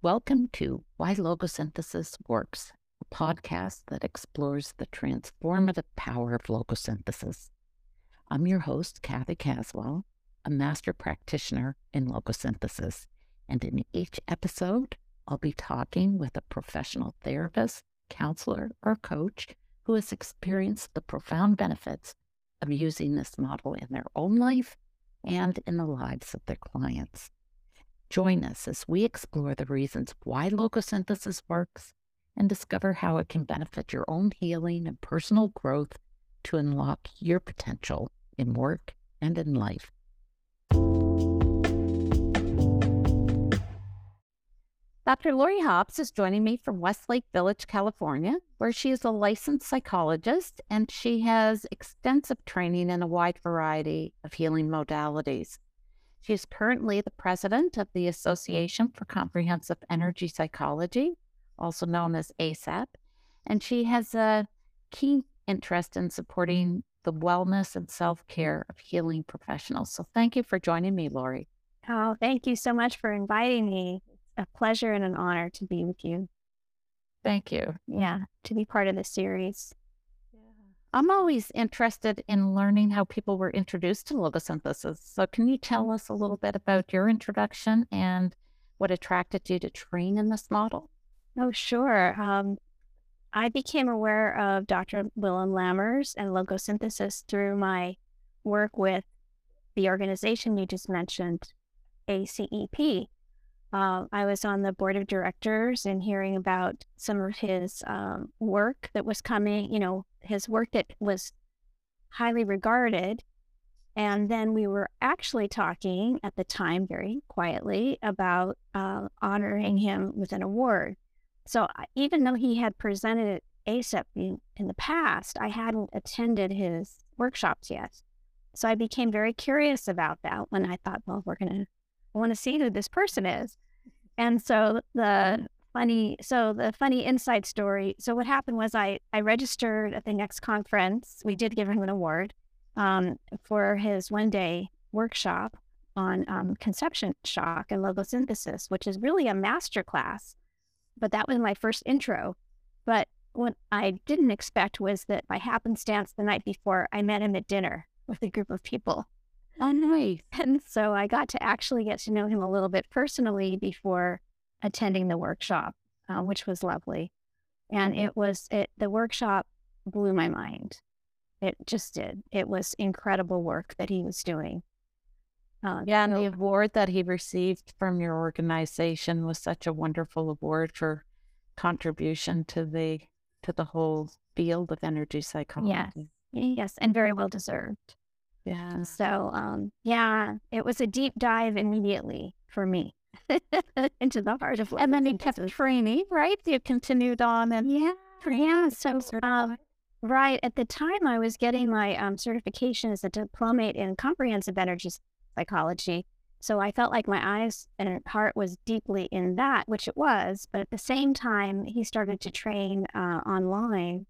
Welcome to Why Logosynthesis Works, a podcast that explores the transformative power of logosynthesis. I'm your host, Cathy Caswell, a master practitioner in logosynthesis, and in each episode, I'll be talking with a professional therapist, counselor, or coach who has experienced the profound benefits of using this model in their own life and in the lives of their clients. Join us as we explore the reasons why logosynthesis works and discover how it can benefit your own healing and personal growth to unlock your potential in work and in life. Dr. Lori Hops is joining me from Westlake Village, California, where she is a licensed psychologist and she has extensive training in a wide variety of healing modalities. She is currently the president of the Association for Comprehensive Energy Psychology, also known as ACEP, and she has a key interest in supporting the wellness and self care of healing professionals. So, thank you for joining me, Lori. Oh, thank you so much for inviting me. It's a pleasure and an honor to be with you. Thank you. Yeah, to be part of the series. I'm always interested in learning how people were introduced to logosynthesis. So, can you tell us a little bit about your introduction and what attracted you to train in this model? Oh, sure. Um, I became aware of Dr. Willem Lammers and logosynthesis through my work with the organization you just mentioned, ACEP. Uh, I was on the board of directors and hearing about some of his um, work that was coming, you know, his work that was highly regarded. And then we were actually talking at the time very quietly about uh, honoring him with an award. So even though he had presented ACEP in, in the past, I hadn't attended his workshops yet. So I became very curious about that when I thought, well, we're going to I want to see who this person is. And so the funny, so the funny inside story. So what happened was I I registered at the next conference. We did give him an award um, for his one day workshop on um, conception shock and logosynthesis, which is really a master class. But that was my first intro. But what I didn't expect was that by happenstance the night before, I met him at dinner with a group of people. Oh, nice. And so I got to actually get to know him a little bit personally before attending the workshop, uh, which was lovely. And it was, it, the workshop blew my mind. It just did. It was incredible work that he was doing. Uh, yeah, and so, the award that he received from your organization was such a wonderful award for contribution to the to the whole field of energy psychology. Yes, yes, and very well deserved. Yeah. So, um, yeah, it was a deep dive immediately for me into the heart of. life. And then he kept training, right? You continued on, and yeah, yeah. So, um, right at the time, I was getting my um, certification as a diplomate in comprehensive energy psychology. So I felt like my eyes and heart was deeply in that, which it was. But at the same time, he started to train uh, online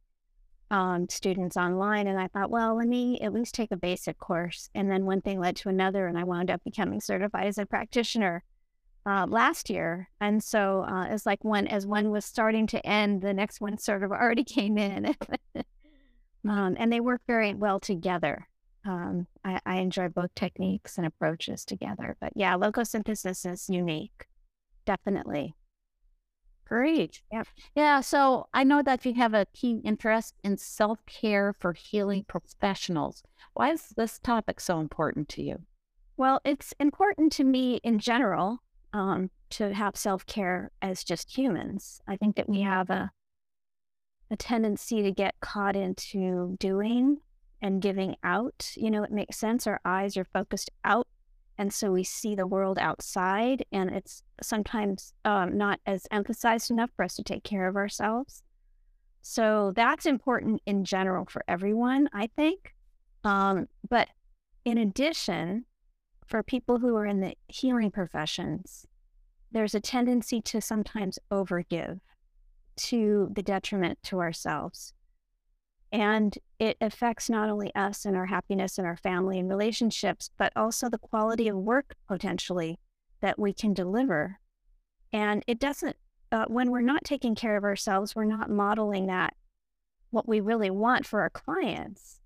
um, students online. And I thought, well, let me at least take a basic course. And then one thing led to another, and I wound up becoming certified as a practitioner uh, last year. And so uh, it's like one, as one was starting to end, the next one sort of already came in. um, and they work very well together. Um, I, I enjoy both techniques and approaches together. But yeah, logosynthesis is unique, definitely. Great. Yeah. Yeah. So I know that you have a keen interest in self care for healing professionals. Why is this topic so important to you? Well, it's important to me in general um, to have self care as just humans. I think that we have a a tendency to get caught into doing and giving out. You know, it makes sense. Our eyes are focused out and so we see the world outside, and it's sometimes um, not as emphasized enough for us to take care of ourselves. So that's important in general for everyone, I think. Um, but in addition, for people who are in the healing professions, there's a tendency to sometimes overgive to the detriment to ourselves. And it affects not only us and our happiness and our family and relationships, but also the quality of work potentially that we can deliver. And it doesn't, uh, when we're not taking care of ourselves, we're not modeling that what we really want for our clients.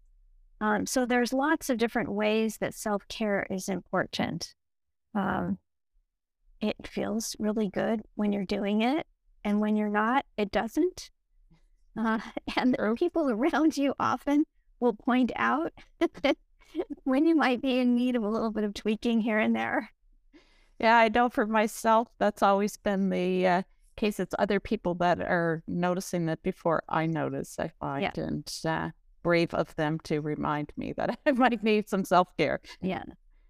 Um, so there's lots of different ways that self care is important. Um, it feels really good when you're doing it, and when you're not, it doesn't. Uh, and people around you often will point out when you might be in need of a little bit of tweaking here and there. Yeah, I know for myself, that's always been the uh, case. It's other people that are noticing it before I notice, I find, yeah. and uh, brave of them to remind me that I might need some self care. Yeah.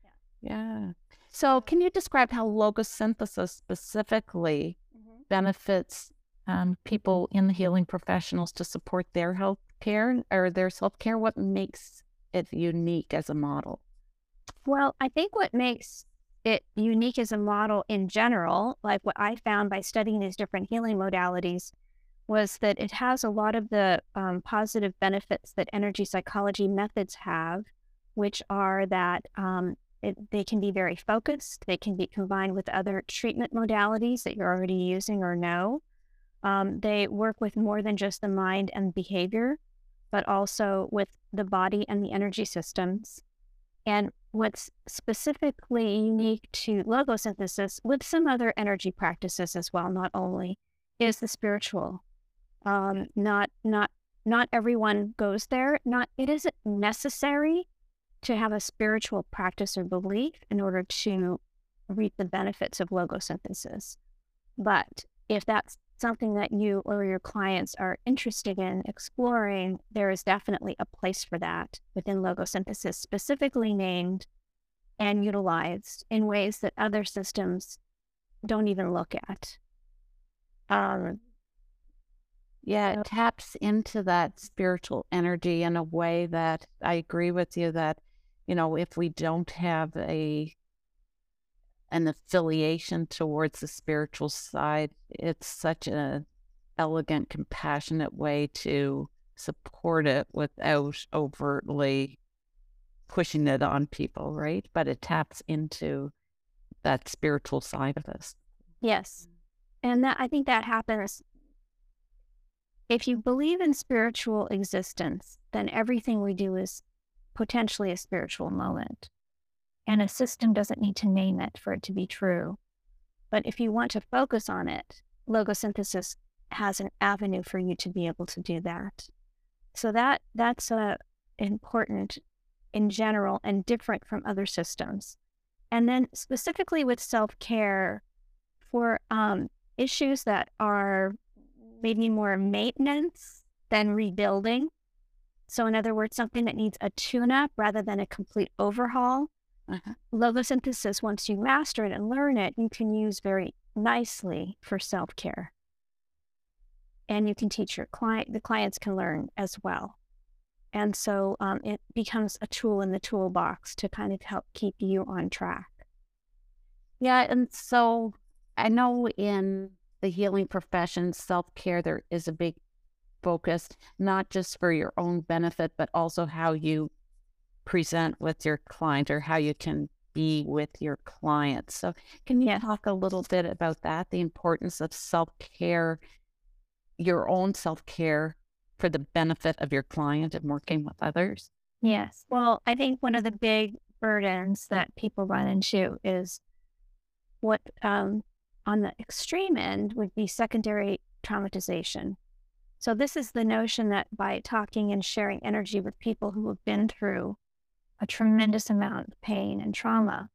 yeah. Yeah. So, can you describe how logosynthesis specifically mm-hmm. benefits um, people in the healing professionals to support their health care or their self care? What makes it unique as a model? Well, I think what makes it unique as a model in general, like what I found by studying these different healing modalities, was that it has a lot of the um, positive benefits that energy psychology methods have, which are that um, it, they can be very focused, they can be combined with other treatment modalities that you're already using or know. Um, they work with more than just the mind and behavior, but also with the body and the energy systems. And what's specifically unique to logosynthesis, with some other energy practices as well, not only, is the spiritual. Um, not not not everyone goes there. Not it isn't necessary to have a spiritual practice or belief in order to reap the benefits of logosynthesis. But if that's something that you or your clients are interested in exploring, there is definitely a place for that within logosynthesis, specifically named and utilized in ways that other systems don't even look at. Um, yeah, it taps into that spiritual energy in a way that I agree with you that, you know, if we don't have a an affiliation towards the spiritual side. It's such an elegant, compassionate way to support it without overtly pushing it on people, right? But it taps into that spiritual side of us. Yes. And that I think that happens if you believe in spiritual existence, then everything we do is potentially a spiritual moment. And a system doesn't need to name it for it to be true. But if you want to focus on it, logosynthesis has an avenue for you to be able to do that. So that that's uh, important in general and different from other systems. And then specifically with self care for um, issues that are maybe more maintenance than rebuilding. So, in other words, something that needs a tune up rather than a complete overhaul. Uh-huh. Logosynthesis, once you master it and learn it, you can use very nicely for self care. And you can teach your client, the clients can learn as well. And so um, it becomes a tool in the toolbox to kind of help keep you on track. Yeah. And so I know in the healing profession, self care, there is a big focus, not just for your own benefit, but also how you present with your client or how you can be with your clients. So, can you talk a little bit about that? The importance of self care, your own self care for the benefit of your client and working with others? Yes. Well, I think one of the big burdens that people run into is what um, on the extreme end would be secondary traumatization. So, this is the notion that by talking and sharing energy with people who have been through a tremendous amount of pain and trauma,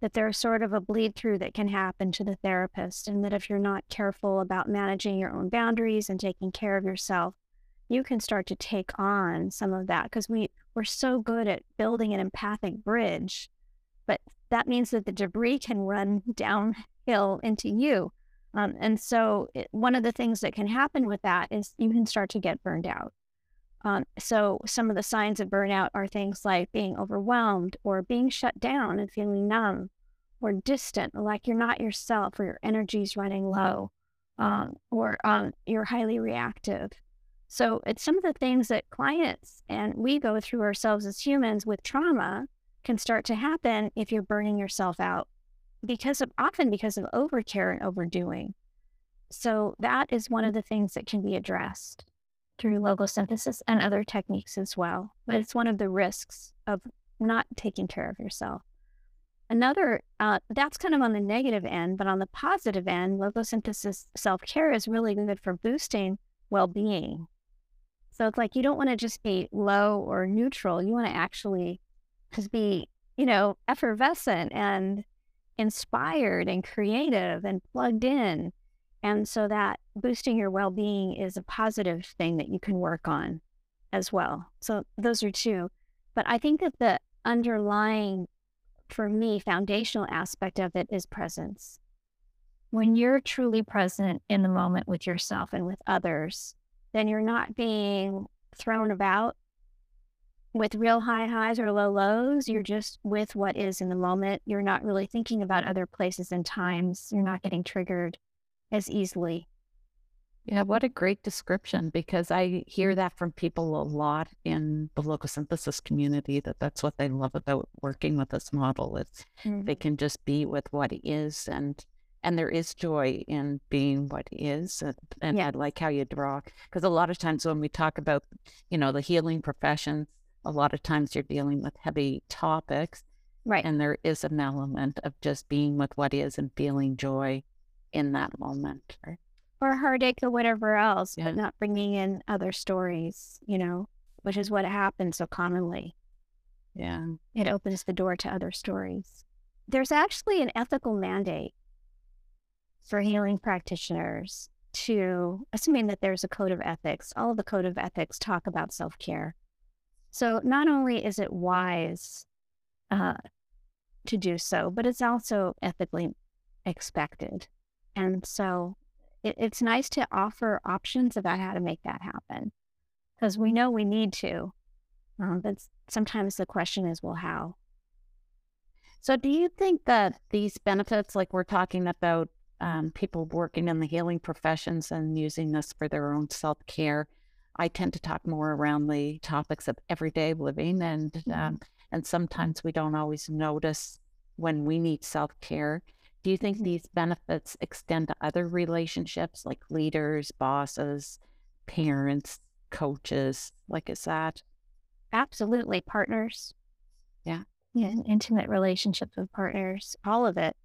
that there's sort of a bleed through that can happen to the therapist. And that if you're not careful about managing your own boundaries and taking care of yourself, you can start to take on some of that because we, we're so good at building an empathic bridge. But that means that the debris can run downhill into you. Um, and so, it, one of the things that can happen with that is you can start to get burned out. Um, so, some of the signs of burnout are things like being overwhelmed or being shut down and feeling numb or distant, like you're not yourself or your energy's running low um, or um, you're highly reactive. So, it's some of the things that clients and we go through ourselves as humans with trauma can start to happen if you're burning yourself out because of often because of overcare and overdoing. So that is one of the things that can be addressed through logosynthesis and other techniques as well. But it's one of the risks of not taking care of yourself. Another, uh, that's kind of on the negative end, but on the positive end, logosynthesis self care is really good for boosting well being. So it's like you don't want to just be low or neutral. You want to actually just be, you know, effervescent and inspired and creative and plugged in. And so that boosting your well being is a positive thing that you can work on as well. So those are two. But I think that the underlying, for me, foundational aspect of it is presence. When you're truly present in the moment with yourself and with others, then you're not being thrown about with real high highs or low lows. You're just with what is in the moment. You're not really thinking about other places and times. You're not getting triggered as easily. Yeah, what a great description because I hear that from people a lot in the logosynthesis community that that's what they love about working with this model. It's mm-hmm. they can just be with what is and and there is joy in being what is and, and yeah. I like how you draw because a lot of times when we talk about you know the healing professions a lot of times you're dealing with heavy topics right and there is an element of just being with what is and feeling joy in that moment right? or heartache or whatever else yeah. but not bringing in other stories you know which is what happens so commonly yeah it opens the door to other stories there's actually an ethical mandate for healing practitioners to, assuming that there's a code of ethics, all of the code of ethics talk about self care. So not only is it wise uh, to do so, but it's also ethically expected. And so it, it's nice to offer options about how to make that happen because we know we need to. Um, but sometimes the question is, well, how? So, do you think that these benefits, like we're talking about um, people working in the healing professions and using this for their own self care. I tend to talk more around the topics of everyday living, and mm-hmm. um, and sometimes we don't always notice when we need self care. Do you think mm-hmm. these benefits extend to other relationships, like leaders, bosses, parents, coaches? Like, is that absolutely partners? Yeah, yeah, intimate relationships with partners, all of it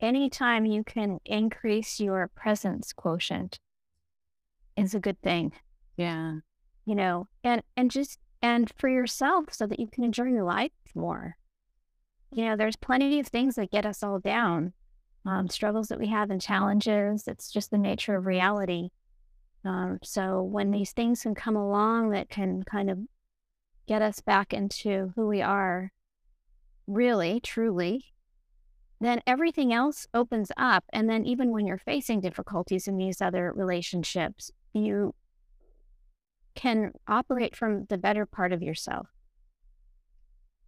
anytime you can increase your presence quotient is a good thing. Yeah. You know, and and just and for yourself so that you can enjoy your life more. You know, there's plenty of things that get us all down. Um, struggles that we have and challenges. It's just the nature of reality. Um, so when these things can come along that can kind of get us back into who we are, really, truly, then everything else opens up. And then even when you're facing difficulties in these other relationships, you can operate from the better part of yourself.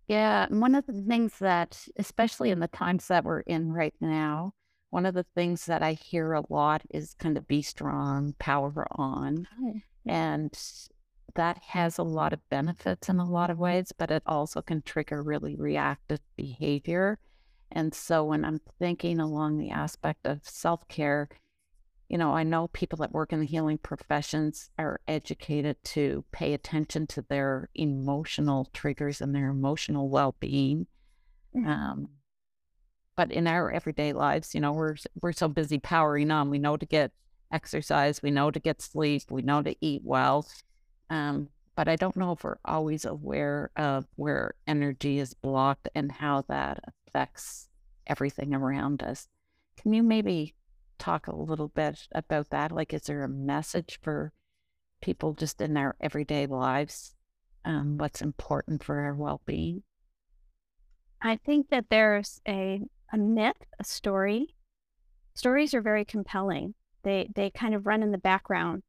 Yeah. And one of the things that, especially in the times that we're in right now, one of the things that I hear a lot is kind of be strong, power on. Oh, and that has a lot of benefits in a lot of ways, but it also can trigger really reactive behavior. And so when I'm thinking along the aspect of self care, you know, I know people that work in the healing professions are educated to pay attention to their emotional triggers and their emotional well being. Mm-hmm. Um, but in our everyday lives, you know, we're we're so busy powering on. We know to get exercise, we know to get sleep, we know to eat well. Um, but I don't know if we're always aware of where energy is blocked and how that affects everything around us. Can you maybe talk a little bit about that? Like, is there a message for people just in their everyday lives? Um, what's important for our well being? I think that there's a, a myth, a story. Stories are very compelling. They they kind of run in the background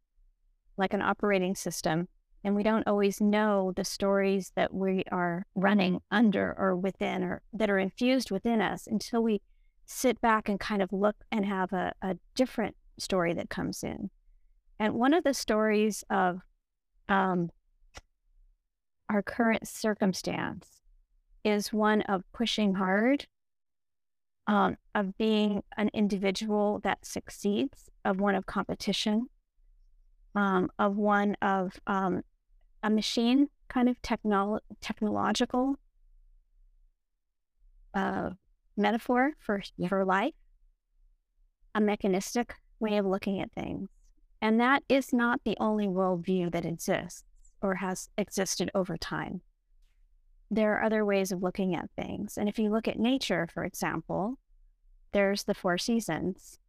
like an operating system and we don't always know the stories that we are running under or within or that are infused within us until we sit back and kind of look and have a, a different story that comes in. And one of the stories of um, our current circumstance is one of pushing hard, um, of being an individual that succeeds, of one of competition, um, of one of um, a machine kind of technolo- technological uh, metaphor for for life, a mechanistic way of looking at things, and that is not the only worldview that exists or has existed over time. There are other ways of looking at things, and if you look at nature, for example, there's the four seasons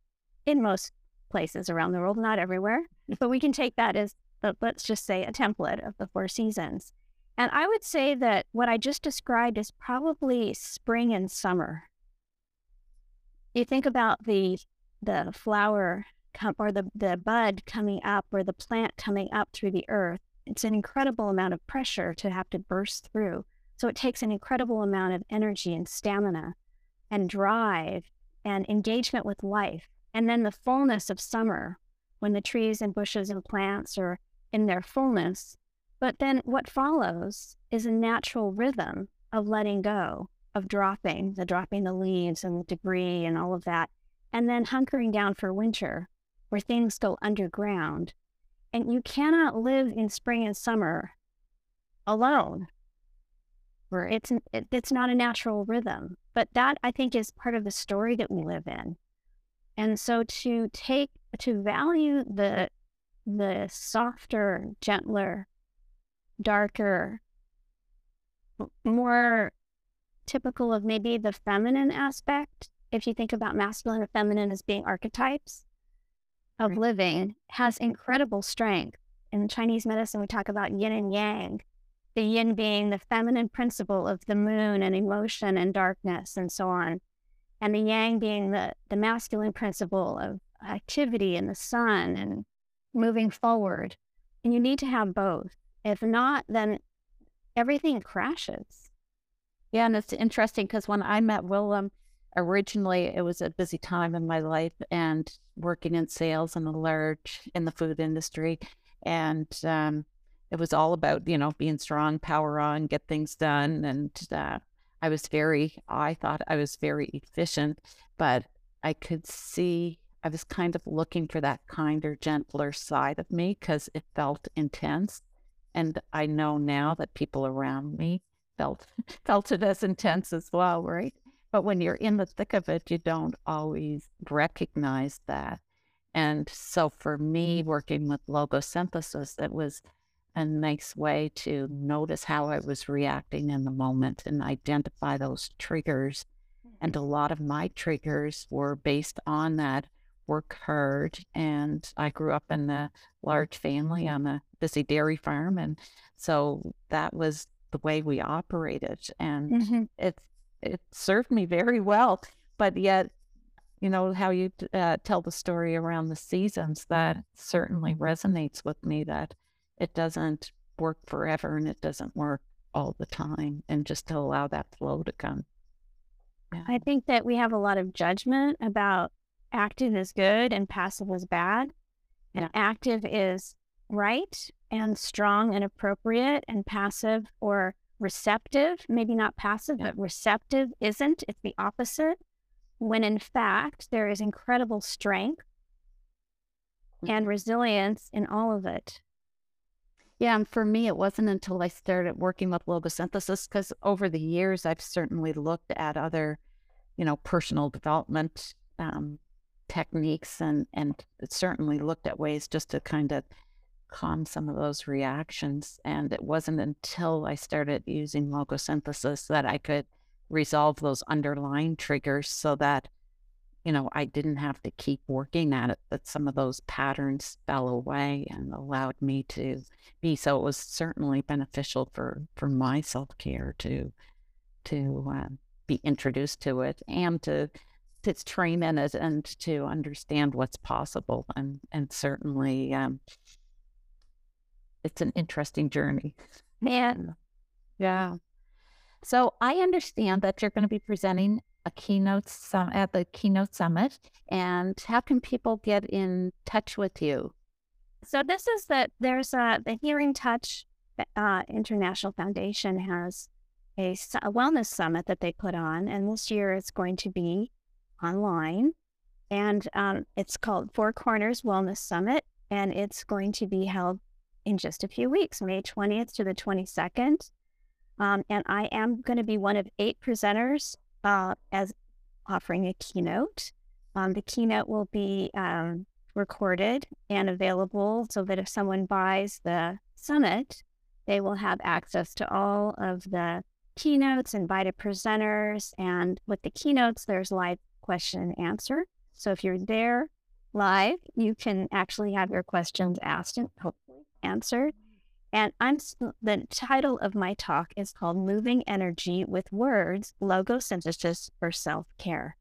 in most places around the world, not everywhere, but we can take that as let's just say a template of the four seasons. And I would say that what I just described is probably spring and summer. You think about the the flower com- or the, the bud coming up or the plant coming up through the earth. It's an incredible amount of pressure to have to burst through. So it takes an incredible amount of energy and stamina and drive and engagement with life. And then the fullness of summer when the trees and bushes and plants are in their fullness but then what follows is a natural rhythm of letting go, of dropping, the dropping the leaves and the debris and all of that, and then hunkering down for winter where things go underground. And you cannot live in spring and summer alone. Where it's it, it's not a natural rhythm, but that I think is part of the story that we live in. And so to take to value the the softer, gentler darker, more typical of maybe the feminine aspect. If you think about masculine and feminine as being archetypes of living, has mm-hmm. incredible strength. In Chinese medicine, we talk about yin and yang, the yin being the feminine principle of the moon and emotion and darkness and so on, and the yang being the, the masculine principle of activity and the sun and moving forward. And you need to have both. If not, then everything crashes. Yeah, and it's interesting because when I met Willem, originally it was a busy time in my life and working in sales and a large in the food industry, and um, it was all about you know being strong, power on, get things done, and uh, I was very, I thought I was very efficient, but I could see I was kind of looking for that kinder, gentler side of me because it felt intense. And I know now that people around me felt felt it as intense as well, right? But when you're in the thick of it, you don't always recognize that. And so for me, working with logosynthesis, it was a nice way to notice how I was reacting in the moment and identify those triggers. And a mm-hmm. lot of my triggers were based on that work hard. And I grew up in a large family on a busy dairy farm. And so that was the way we operated. And mm-hmm. it, it served me very well. But yet, you know, how you uh, tell the story around the seasons, that certainly resonates with me that it doesn't work forever and it doesn't work all the time. And just to allow that flow to come. Yeah. I think that we have a lot of judgment about active is good and passive is bad. And active is right and strong and appropriate, and passive or receptive, maybe not passive, yeah. but receptive isn't. It's the opposite. When in fact, there is incredible strength mm-hmm. and resilience in all of it. Yeah, and for me, it wasn't until I started working with logosynthesis because over the years, I've certainly looked at other, you know, personal development um, techniques and and certainly looked at ways just to kind of calm some of those reactions. And it wasn't until I started using logosynthesis that I could resolve those underlying triggers so that, you know, I didn't have to keep working at it, that some of those patterns fell away and allowed me to be. So it was certainly beneficial for, for my self care to, to uh, be introduced to it and to to train in it and to understand what's possible. And and certainly, um, it's an interesting journey. Man, yeah. So I understand that you're going to be presenting a keynote sum- at the keynote summit. And how can people get in touch with you? So this is that there's a the Healing Touch uh, International Foundation has a, a wellness summit that they put on, and this year it's going to be online, and um, it's called Four Corners Wellness Summit, and it's going to be held in just a few weeks, May 20th to the 22nd. Um, and I am going to be one of eight presenters uh, as offering a keynote. Um, the keynote will be um, recorded and available so that if someone buys the summit, they will have access to all of the keynotes, invited presenters, and with the keynotes, there's live question and answer. So if you're there live, you can actually have your questions asked and answered. And I'm the title of my talk is called Moving Energy with Words Logosynthesis for Self Care.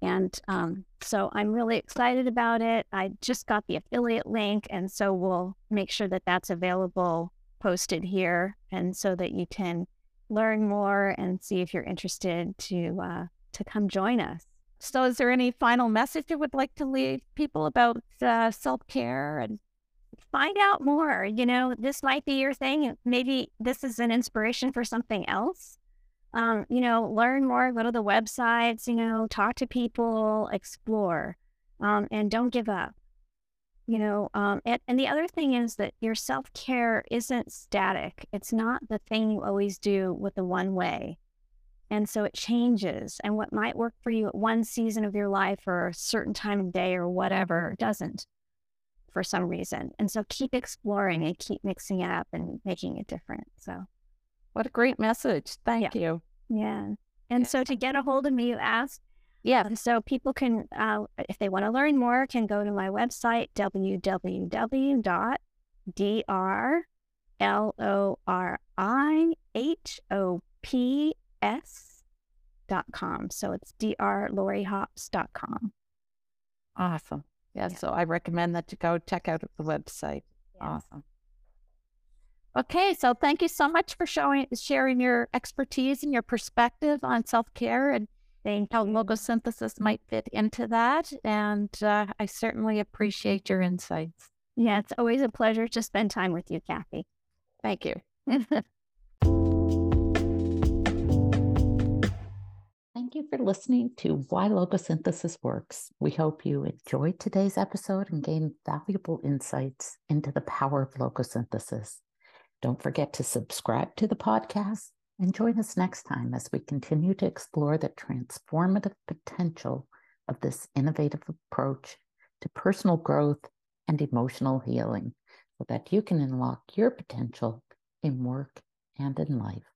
And um, so I'm really excited about it. I just got the affiliate link, and so we'll make sure that that's available posted here, and so that you can learn more and see if you're interested to uh, to come join us. So, is there any final message you would like to leave people about uh, self care and find out more? You know, this might be your thing. Maybe this is an inspiration for something else. Um, you know, learn more, go to the websites, you know, talk to people, explore, um, and don't give up. You know, um, and, and the other thing is that your self care isn't static. It's not the thing you always do with the one way. And so it changes. And what might work for you at one season of your life or a certain time of day or whatever doesn't for some reason. And so keep exploring and keep mixing it up and making it different. So, what a great message. Thank yeah. you. Yeah. And yeah. so to get a hold of me, you asked. Yeah. And so people can, uh, if they want to learn more, can go to my website, www.drlorihop.com. So it's drlorihops.com. Awesome. Yeah, yeah, So I recommend that you go check out the website. Yes. Awesome. Okay, so thank you so much for showing sharing your expertise and your perspective on self care and how logosynthesis might fit into that. And uh, I certainly appreciate your insights. Yeah, it's always a pleasure to spend time with you, Cathy. Thank you. Thank you for listening to Why Logosynthesis Works. We hope you enjoyed today's episode and gained valuable insights into the power of logosynthesis. Don't forget to subscribe to the podcast and join us next time as we continue to explore the transformative potential of this innovative approach to personal growth and emotional healing so that you can unlock your potential in work and in life.